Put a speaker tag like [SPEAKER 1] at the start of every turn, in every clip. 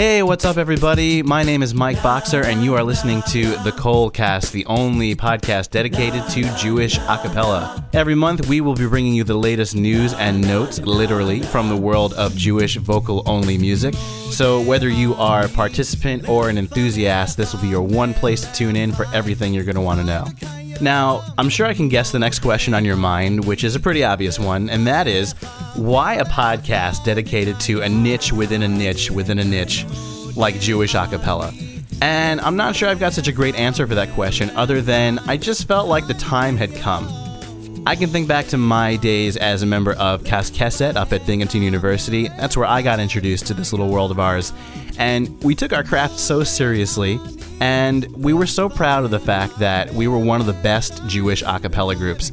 [SPEAKER 1] Hey, what's up, everybody? My name is Mike Boxer, and you are listening to the KolCast, the only podcast dedicated to Jewish acapella. Every month, we will be bringing you the latest news and notes, literally, from the world of Jewish vocal only music. So, whether you are a participant or an enthusiast, this will be your one place to tune in for everything you're going to want to know. Now, I'm sure I can guess the next question on your mind, which is a pretty obvious one, and that is why a podcast dedicated to a niche within a niche within a niche like Jewish acapella? And I'm not sure I've got such a great answer for that question, other than I just felt like the time had come. I can think back to my days as a member of Kaskeset up at Binghamton University. That's where I got introduced to this little world of ours. And we took our craft so seriously and we were so proud of the fact that we were one of the best Jewish a cappella groups.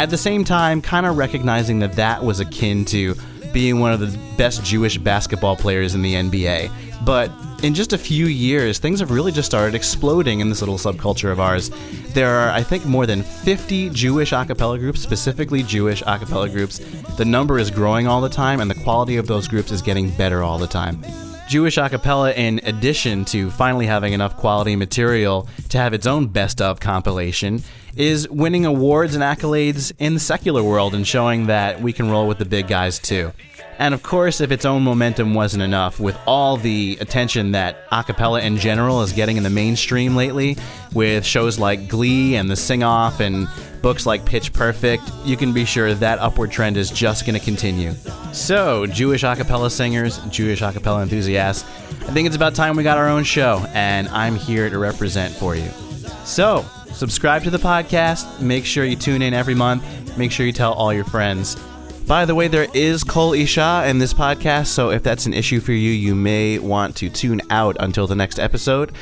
[SPEAKER 1] At the same time, kind of recognizing that that was akin to being one of the best Jewish basketball players in the NBA. But in just a few years, things have really just started exploding in this little subculture of ours. There are, I think, more than 50 Jewish a cappella groups, specifically Jewish a cappella groups. The number is growing all the time, and the quality of those groups is getting better all the time. Jewish Acapella, in addition to finally having enough quality material to have its own best of compilation, is winning awards and accolades in the secular world and showing that we can roll with the big guys too. And of course, if its own momentum wasn't enough, with all the attention that acapella in general is getting in the mainstream lately, with shows like Glee and The Sing Off and books like Pitch Perfect, you can be sure that upward trend is just going to continue. So, Jewish acapella singers, Jewish acapella enthusiasts, I think it's about time we got our own show, and I'm here to represent for you. So, subscribe to the podcast, make sure you tune in every month, make sure you tell all your friends. By the way, there is Kol Isha in this podcast, so if that's an issue for you, you may want to tune out until the next episode,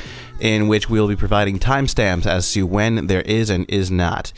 [SPEAKER 1] in which we'll be providing timestamps as to when there is and is not.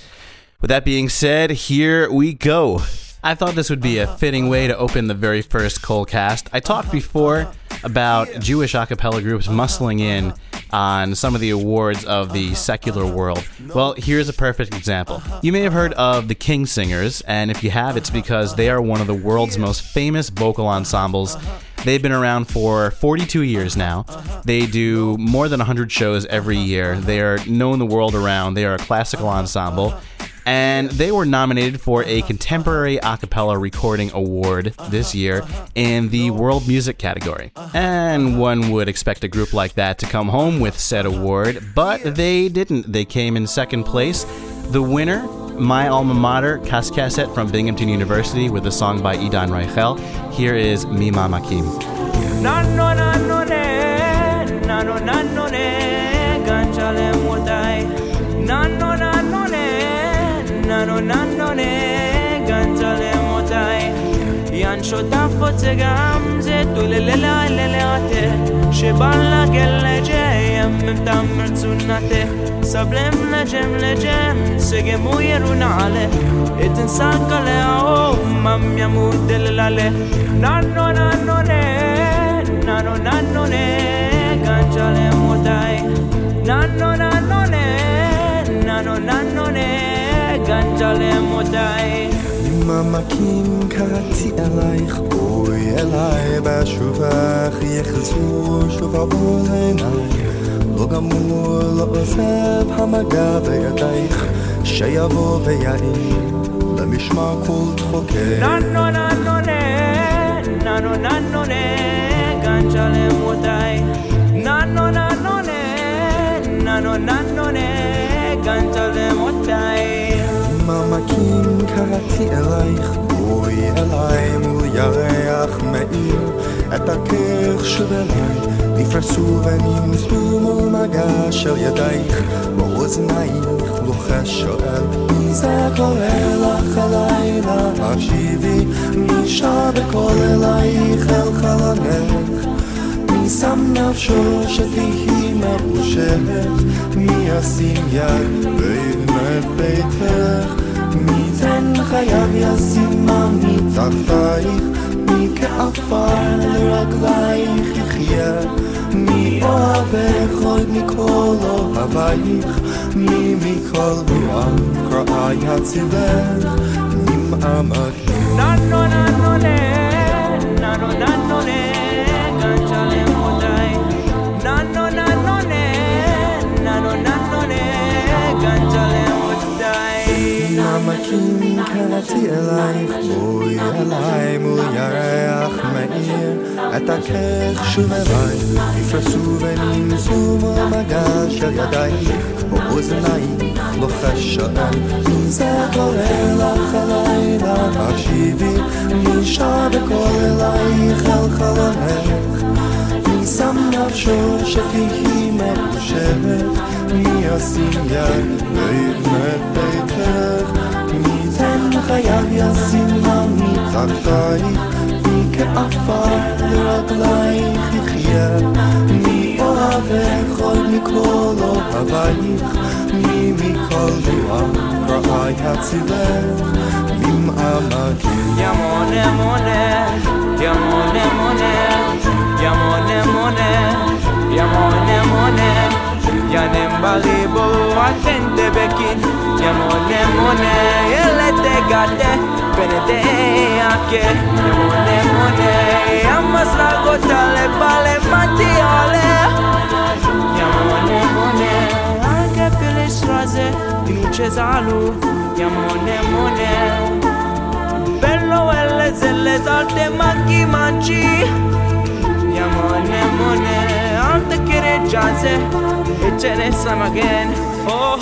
[SPEAKER 1] With that being said, here we go. I thought this would be a fitting way to open the very first KolCast. I talked before about Jewish a cappella groups muscling in on some of the awards of the secular world. Well, here's a perfect example. You may have heard of the King Singers, and if you have, it's because they are one of the world's most famous vocal ensembles. They've been around for 42 years now. They do more than 100 shows every year. They are known the world around. They are a classical ensemble and they were nominated for a Contemporary A Cappella Recording Award this year in the World Music category. And one would expect a group like that to come home with said award, but they didn't. They came in second place. The winner, my alma mater, Cas from Binghamton University, with a song by Idan Raichel. Here is
[SPEAKER 2] Mima'amakim. Gantale motai. Yan shotafo tegam ze tulele lele ate. Sheballa gelle jeyem mtammer tsunate. Sablem lejem lejem segemu yeruna ale etin sakale o mamya mudelale nano nano ne nano nano ne gantale motai. Nano גנג'לה מודי
[SPEAKER 3] ממקים קראתי אלייך בואי אליי בשובך יחזרו שוב עבור עיניי לא גמור לא עוזב המגע בידייך שיבוא ויעיר למשמע כל תחוקי
[SPEAKER 2] ננו ננו ננו ננו גנג'לה
[SPEAKER 3] ממקים קראתי אלייך בואי אליי מול ירח מאיר את דרכך שוב אליי נפרסו ונמסו מול מגע של ידייך באוזנייך לוחש שואל מי זה קורא לך הלילה הקשיבי מי שר בקול אלייך אל חלונך מי שם נפשו שתהי מאושרת מי ישים יד באבנת ביתך מי תן חייו ישימה מתחתייך מי כעפר לרגלייך יחיה מי אוהבך עוד מכל אוהבייך מי מכל רוח קראה יצילך נמעמק
[SPEAKER 2] ננו ננו ננו ננו
[SPEAKER 3] מקים קראתי אלייך בואי אליי מול ירח מאיר את הכרך שוב אליי תפרסו ונמצאו במגע של ידייך באוזנייך לוחש שואל מי זה קורא לך הלילה תקשיבי מי שר בקול אלייך אל חלומך מי שם נפשו שתהי מאושרת מי ישים יד ויבנה ביתך מי תן חייו ישים לה מתחתייך מי כעפר לרגלייך יחיה מי אוהבך עוד מכל אוהבייך מי מכל רוח קראי הצילך ממעמקים
[SPEAKER 4] Ya mone mone, ya mone mone, kin Ne mone mone ele te gate. Pene te ake Ne mone mone Amas la gota le pale mati ole Ne mone mone Anche pe le strade Din ucezalu Ne mone mone Bello ele zelle zalte manchi manci Yamone mone alte chireggiase e ce ne siamo again oh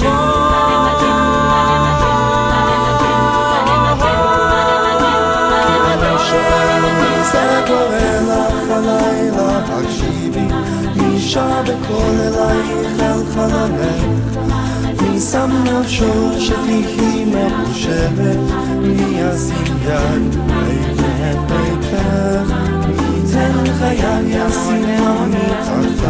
[SPEAKER 3] מי זה קורא לך הלילה תקשיבי מי שר בקול אלייך אל חלומך מי שם נפשו שתהי מאושרת מי ישים יד ויבנה את ביתך מי תן חייו ישים לה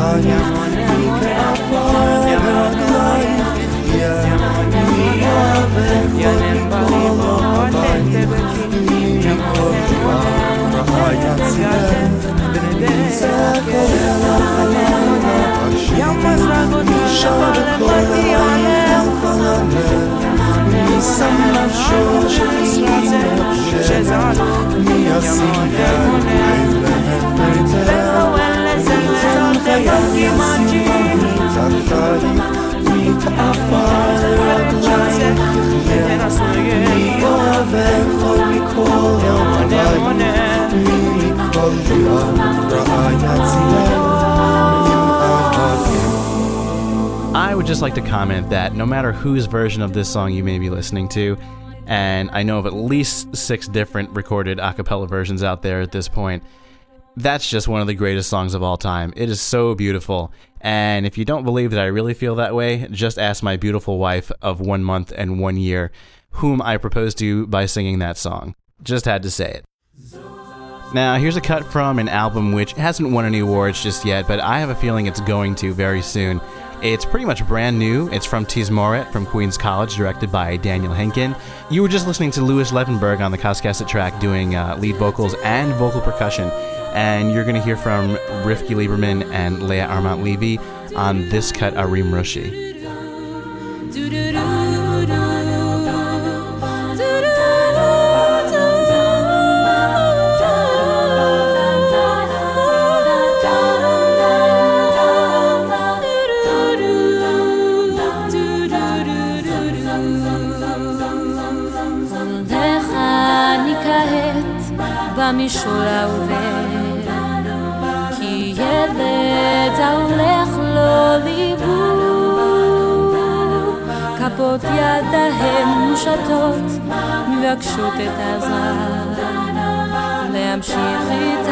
[SPEAKER 1] just like to comment that no matter whose version of this song you may be listening to, and I know of at least six different recorded a cappella versions out there at this point, that's just one of the greatest songs of all time. It is so beautiful. And if you don't believe that I really feel that way, just ask my beautiful wife of one month and one year, whom I proposed to by singing that song. Just had to say it. Now, here's a cut from an album which hasn't won any awards just yet, but I have a feeling it's going to very soon. It's pretty much brand new. It's from Tizmoret from Queens College, directed by Daniel Henkin. You were just listening to Louis Levenberg on the Kaskeset track doing uh, lead vocals and vocal percussion. And you're going to hear from Rifki Lieberman and Leah Armand Levy on this cut, Arim Roshi.
[SPEAKER 5] העובר כי ילד ההולך לו ליבו כפות ידיהם מושטות מבקשות את העזרה להמשיך איתך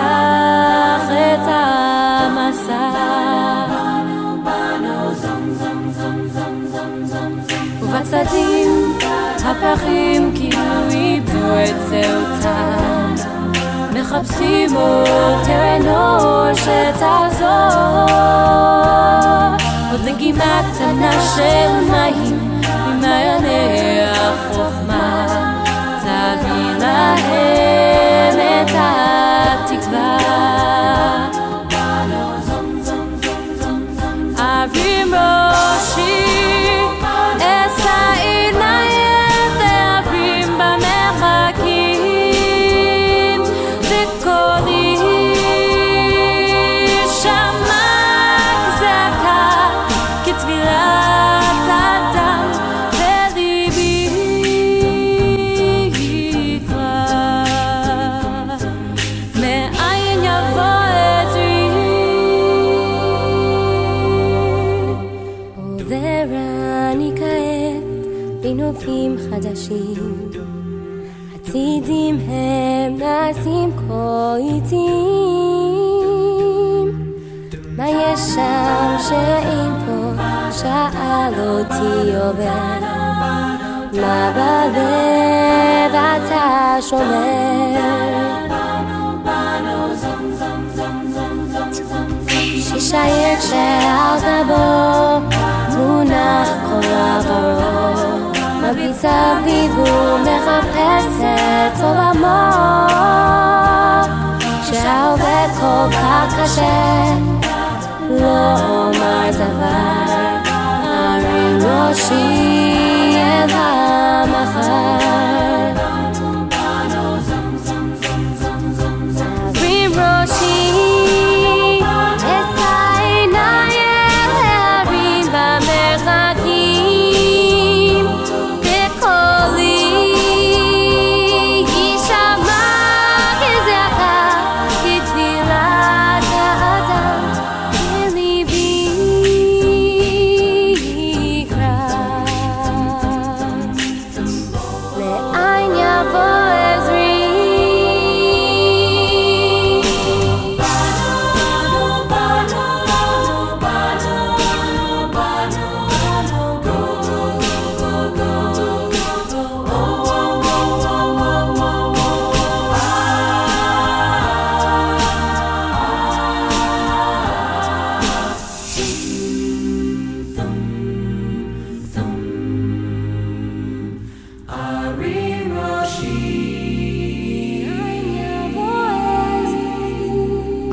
[SPEAKER 5] את המסע. ובצדים הפרחים כאילו איבדו את זהותם מחפשים עוד קרן אור שתעזור עוד נגימה קטנה של מים ממעייני החוכמה תביא להם את התקווה
[SPEAKER 6] בתים חדשים. הצידים הם נעשים כה איטיים. מה יש שם שאין פה? שאל אותי עובר. מה בלב אתה שומר? ששייך שעל גבו מונח כל עברו מביט אביב ומחפש את עולמו שהעובד כל כך קשה לא אומר דבר הרים ראשי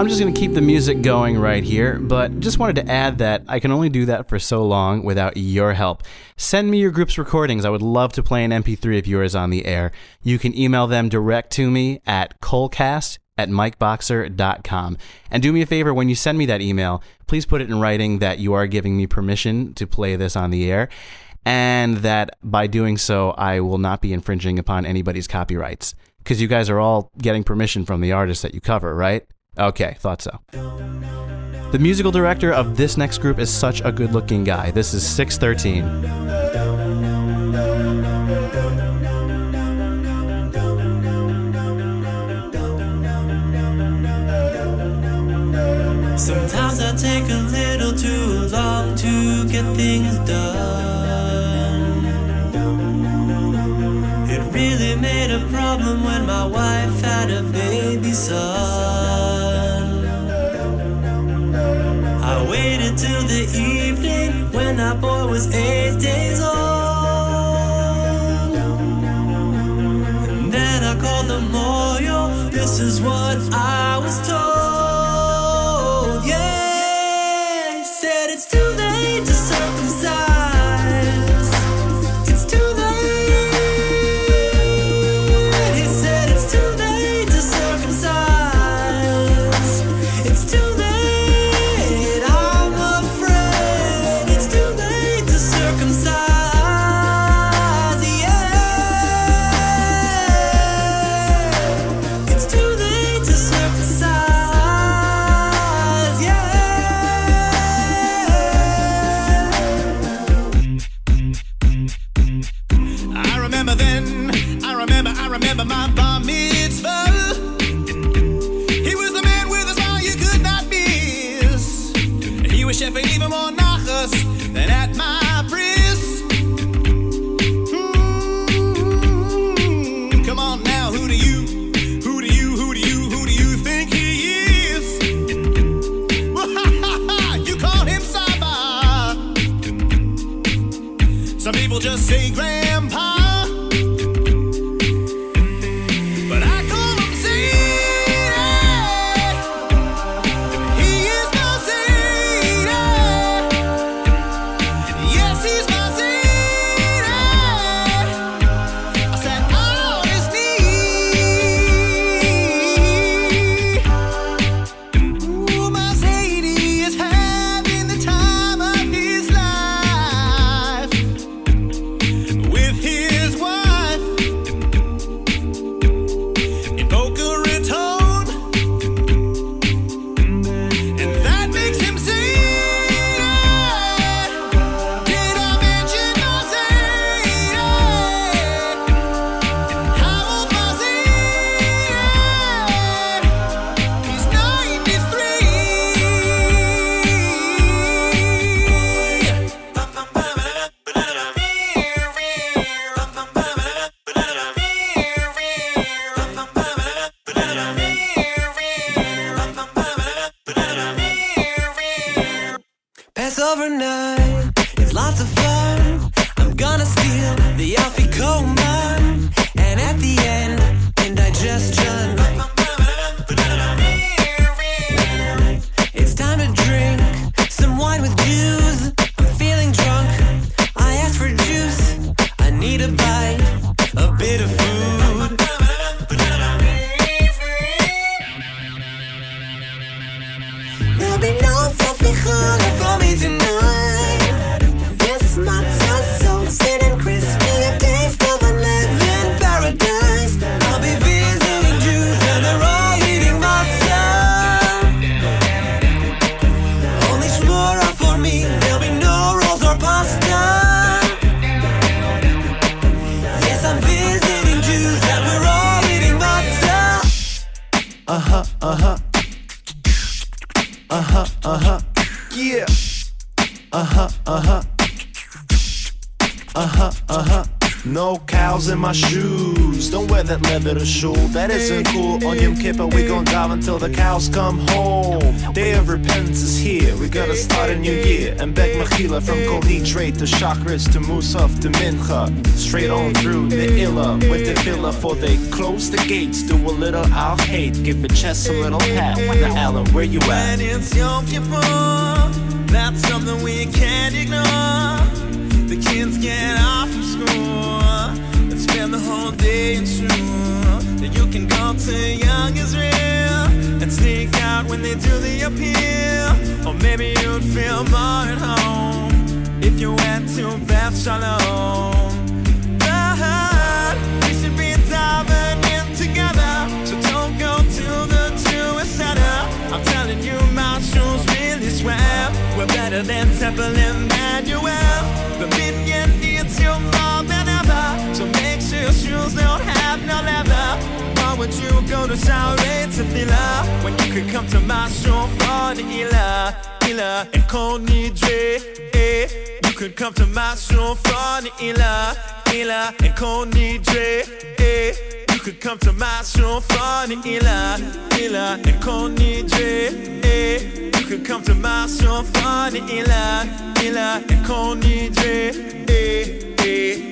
[SPEAKER 1] I'm just going to keep the music going right here, but just wanted to add that I can only do that for so long without your help. Send me your group's recordings. I would love to play an MP3 of yours on the air. You can email them direct to me at kolcast at mikeboxer.com. And do me a favor when you send me that email, please put it in writing that you are giving me permission to play this on the air and that by doing so, I will not be infringing upon anybody's copyrights. Because you guys are all getting permission from the artists that you cover, right? Okay, thought so. The musical director of this next group is such a good looking guy. This is 613.
[SPEAKER 7] Sometimes I take a little too long to get things done. It really made a problem when my wife had a baby son. Waited till the evening when that boy was eight days old. And then I called the memorial. This is what I remember, my bar
[SPEAKER 8] cows come home. Day of repentance is here. We gotta start a new year and beg Mechila from Kol Nidre to Chakras to Musaf to Mincha. Straight on through the Illa with the Villa for they close the gates. Do a little Al Chet. Give the chest a little pat. Now, Alan, where you at?
[SPEAKER 9] And it's Yom Kippur. That's something we can't ignore. The kids get off from school and spend the whole day in shul. Then you can go to Young Israel and sneak out when they do the appeal. Or maybe you'd feel more at home if you went to Beth Shalom. But we should be diving in together, so don't go to the Jewish Center. I'm telling you, my shoes really swell. We're better than Temple Emmanuel. The minyan needs you more your shoes don't have no leather. Why would you go to Saturday to Villa when you could come to my show for the Ila, Ila and Kol Nidre? Eh? You could come to my show for the Ila, Ila and Kol Nidre. Eh? You could come to my show for the Ila, Ila and Kol Nidre. Eh? You could come to my show for the Ila, Ila and Kol Nidre. Eh? Eh?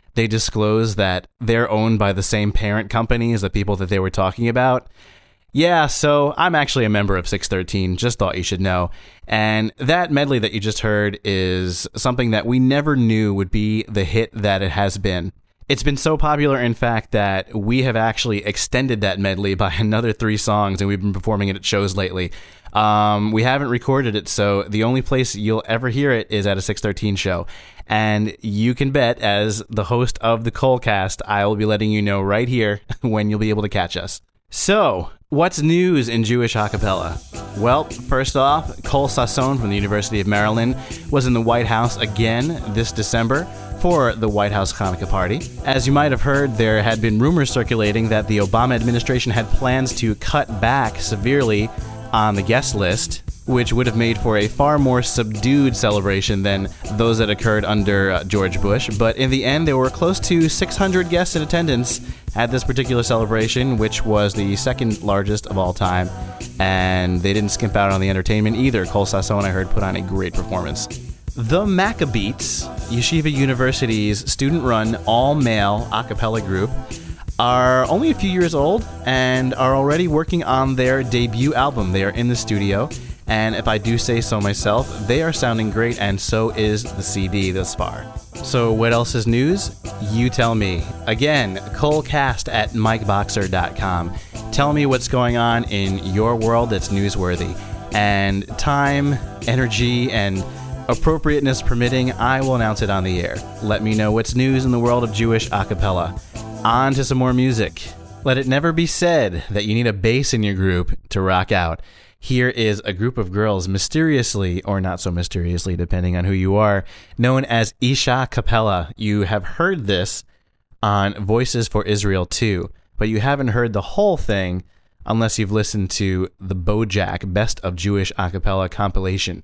[SPEAKER 1] they disclose that they're owned by the same parent company as the people that they were talking about? Yeah, so I'm actually a member of 613, just thought you should know. And that medley that you just heard is something that we never knew would be the hit that it has been. It's been so popular, in fact, that we have actually extended that medley by another three songs, and we've been performing it at shows lately. Um, we haven't recorded it, so the only place you'll ever hear it is at a 613 show. And you can bet, as the host of the KolCast, I will be letting you know right here when you'll be able to catch us. So, what's news in Jewish acapella? Well, first off, Kol Sasson from the University of Maryland was in the White House again this December for the White House Hanukkah party. As you might have heard, there had been rumors circulating that the Obama administration had plans to cut back severely on the guest list, which would have made for a far more subdued celebration than those that occurred under uh, George Bush. But in the end, there were close to 600 guests in attendance at this particular celebration, which was the second largest of all time. And they didn't skimp out on the entertainment either. Kol Sasson, I heard, put on a great performance. The Maccabeats, Yeshiva University's student run all male a cappella group, are only a few years old and are already working on their debut album. They are in the studio, and if I do say so myself, they are sounding great, and so is the CD thus far. So, what else is news? You tell me. Again, KolCast at MikeBoxer.com. Tell me what's going on in your world that's newsworthy. And time, energy, and appropriateness permitting, I will announce it on the air. Let me know what's news in the world of Jewish a cappella. On to some more music. Let it never be said that you need a bass in your group to rock out. Here is a group of girls, mysteriously or not so mysteriously, depending on who you are, known as Isha Capella. You have heard this on Voices for Israel 2, but you haven't heard the whole thing unless you've listened to the BOJAC Best of Jewish A Cappella compilation,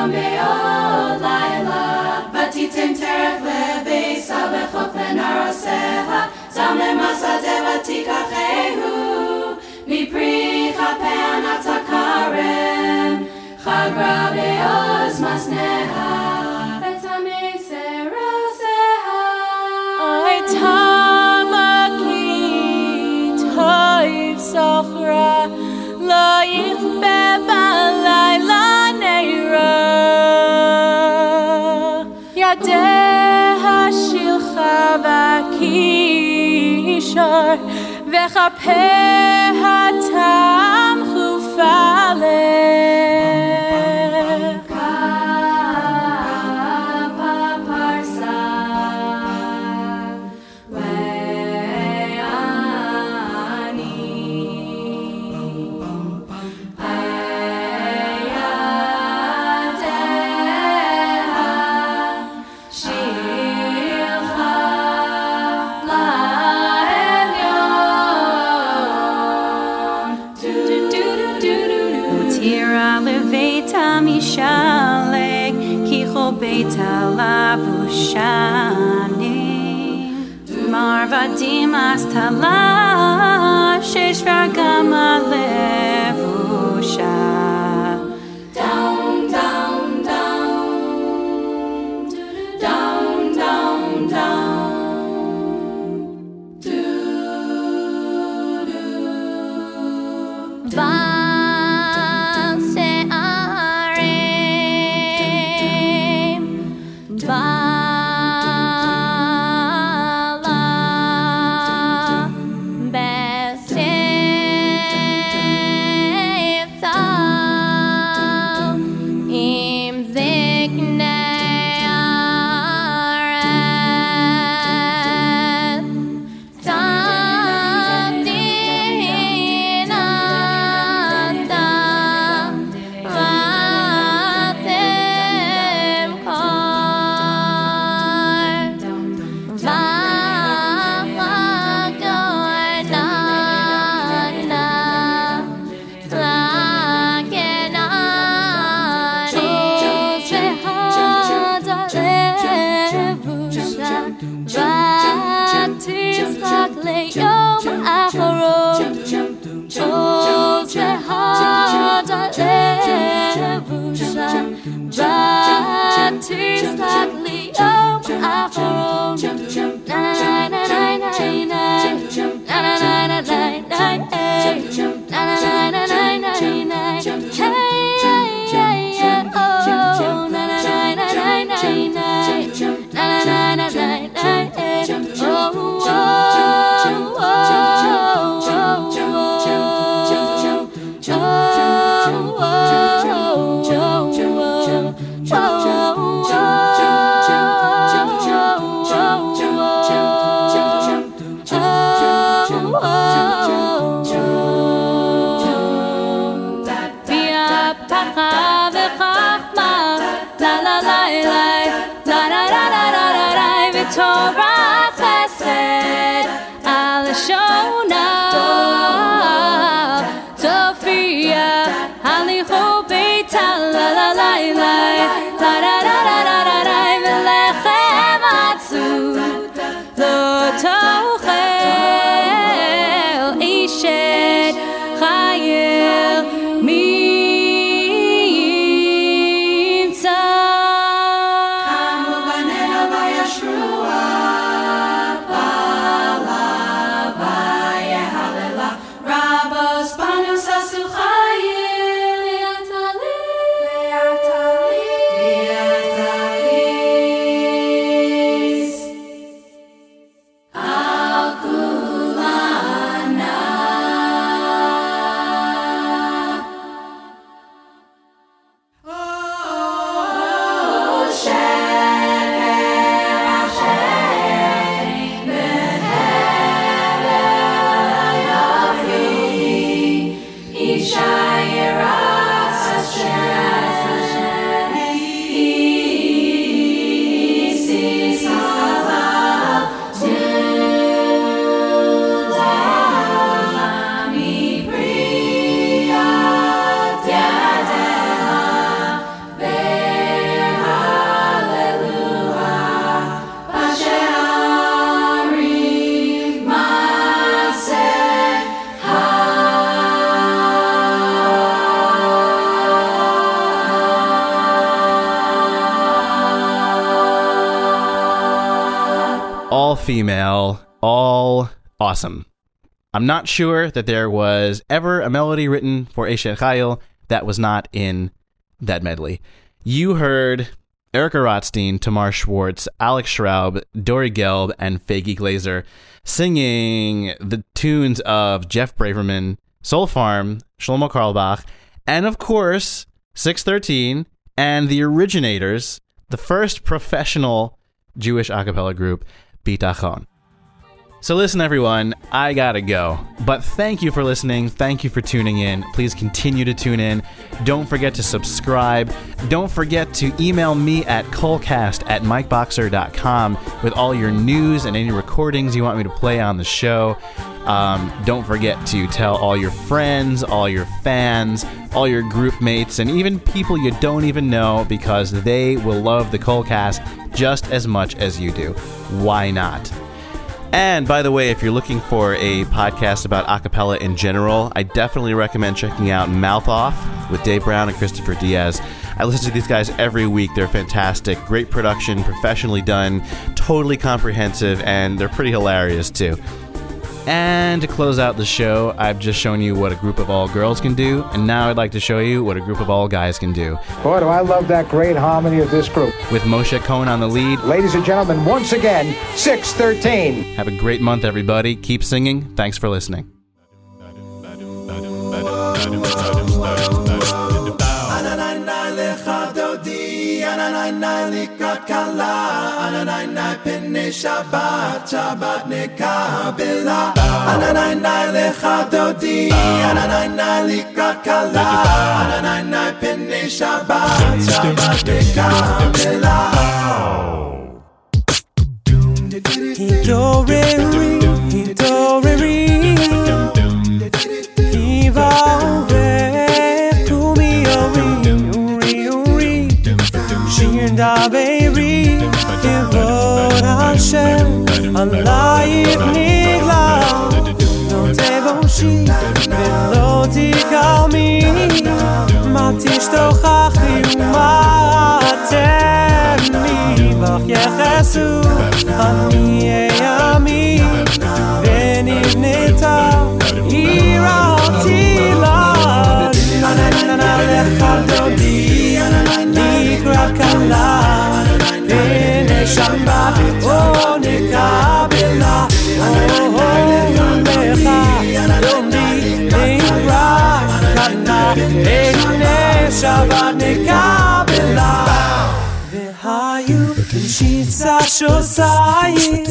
[SPEAKER 5] Sham oh, Laila, Vatitim Teref Lebeisa, Vechok Lenaroseha, Zam Lemasade Mipri Chagra Be'oz Masneha. ידיה שילחה וקישור, וכפיה תמכו פלט. last time I She's me up after all. alright.
[SPEAKER 1] Female, all awesome. I'm not sure that there was ever a melody written for Eshet Chayil that was not in that medley. You heard Erica Rothstein, Tamar Schwartz, Alex Schraub, Dory Gelb, and Faggy Glazer singing the tunes of Jeff Braverman, Soul Farm, Shlomo Carlebach, and of course, 613 and the originators, the first professional Jewish a cappella group, Bitachon. So, listen, everyone, I gotta go. But thank you for listening. Thank you for tuning in. Please continue to tune in. Don't forget to subscribe. Don't forget to email me at kolcast at mikeboxer.com with all your news and any recordings you want me to play on the show. Um, don't forget to tell all your friends, all your fans, all your group mates, and even people you don't even know because they will love the KolCast just as much as you do. Why not? And by the way, if you're looking for a podcast about acapella in general, I definitely recommend checking out Mouth Off with Dave Brown and Christopher Diaz. I listen to these guys every week. They're fantastic, great production, professionally done, totally comprehensive, and they're pretty hilarious too. And to close out the show, I've just shown you what a group of all girls can do, and now I'd like to show you what a group of all guys can do.
[SPEAKER 10] Boy, do I love that great harmony of this group.
[SPEAKER 1] With Moshe Cohen on the lead,
[SPEAKER 10] Ladies and gentlemen, once again, 613.
[SPEAKER 1] have a great month, everybody. Keep singing. Thanks for listening.
[SPEAKER 3] Dodi, ananai likrat kala, ananai pene Shabbat, Shabbat nekabela. Ananai lecha dodi, ananai likrat kala, ananai pene Shabbat, Shabbat nekabela.
[SPEAKER 4] Hidoreri, hidoreri Shir daveri, kivod Hashem Alayich nigla No tevoshi, velo tikalmi Ma tishtochachi umatemi Bach yechesu, ani eyami ונבנתה עיר העתילה. נננה לך דודי, לקראת כלה, ונשמה או נקבלה. או לך דודי, לקראת כלה, ונשמה נקבלה. והיו בשיצה שוסיים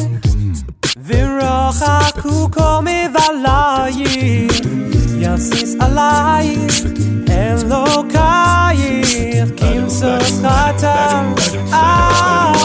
[SPEAKER 4] ורחקו כל מבלייך, יסיס עלייך, אלוקייך, my time. I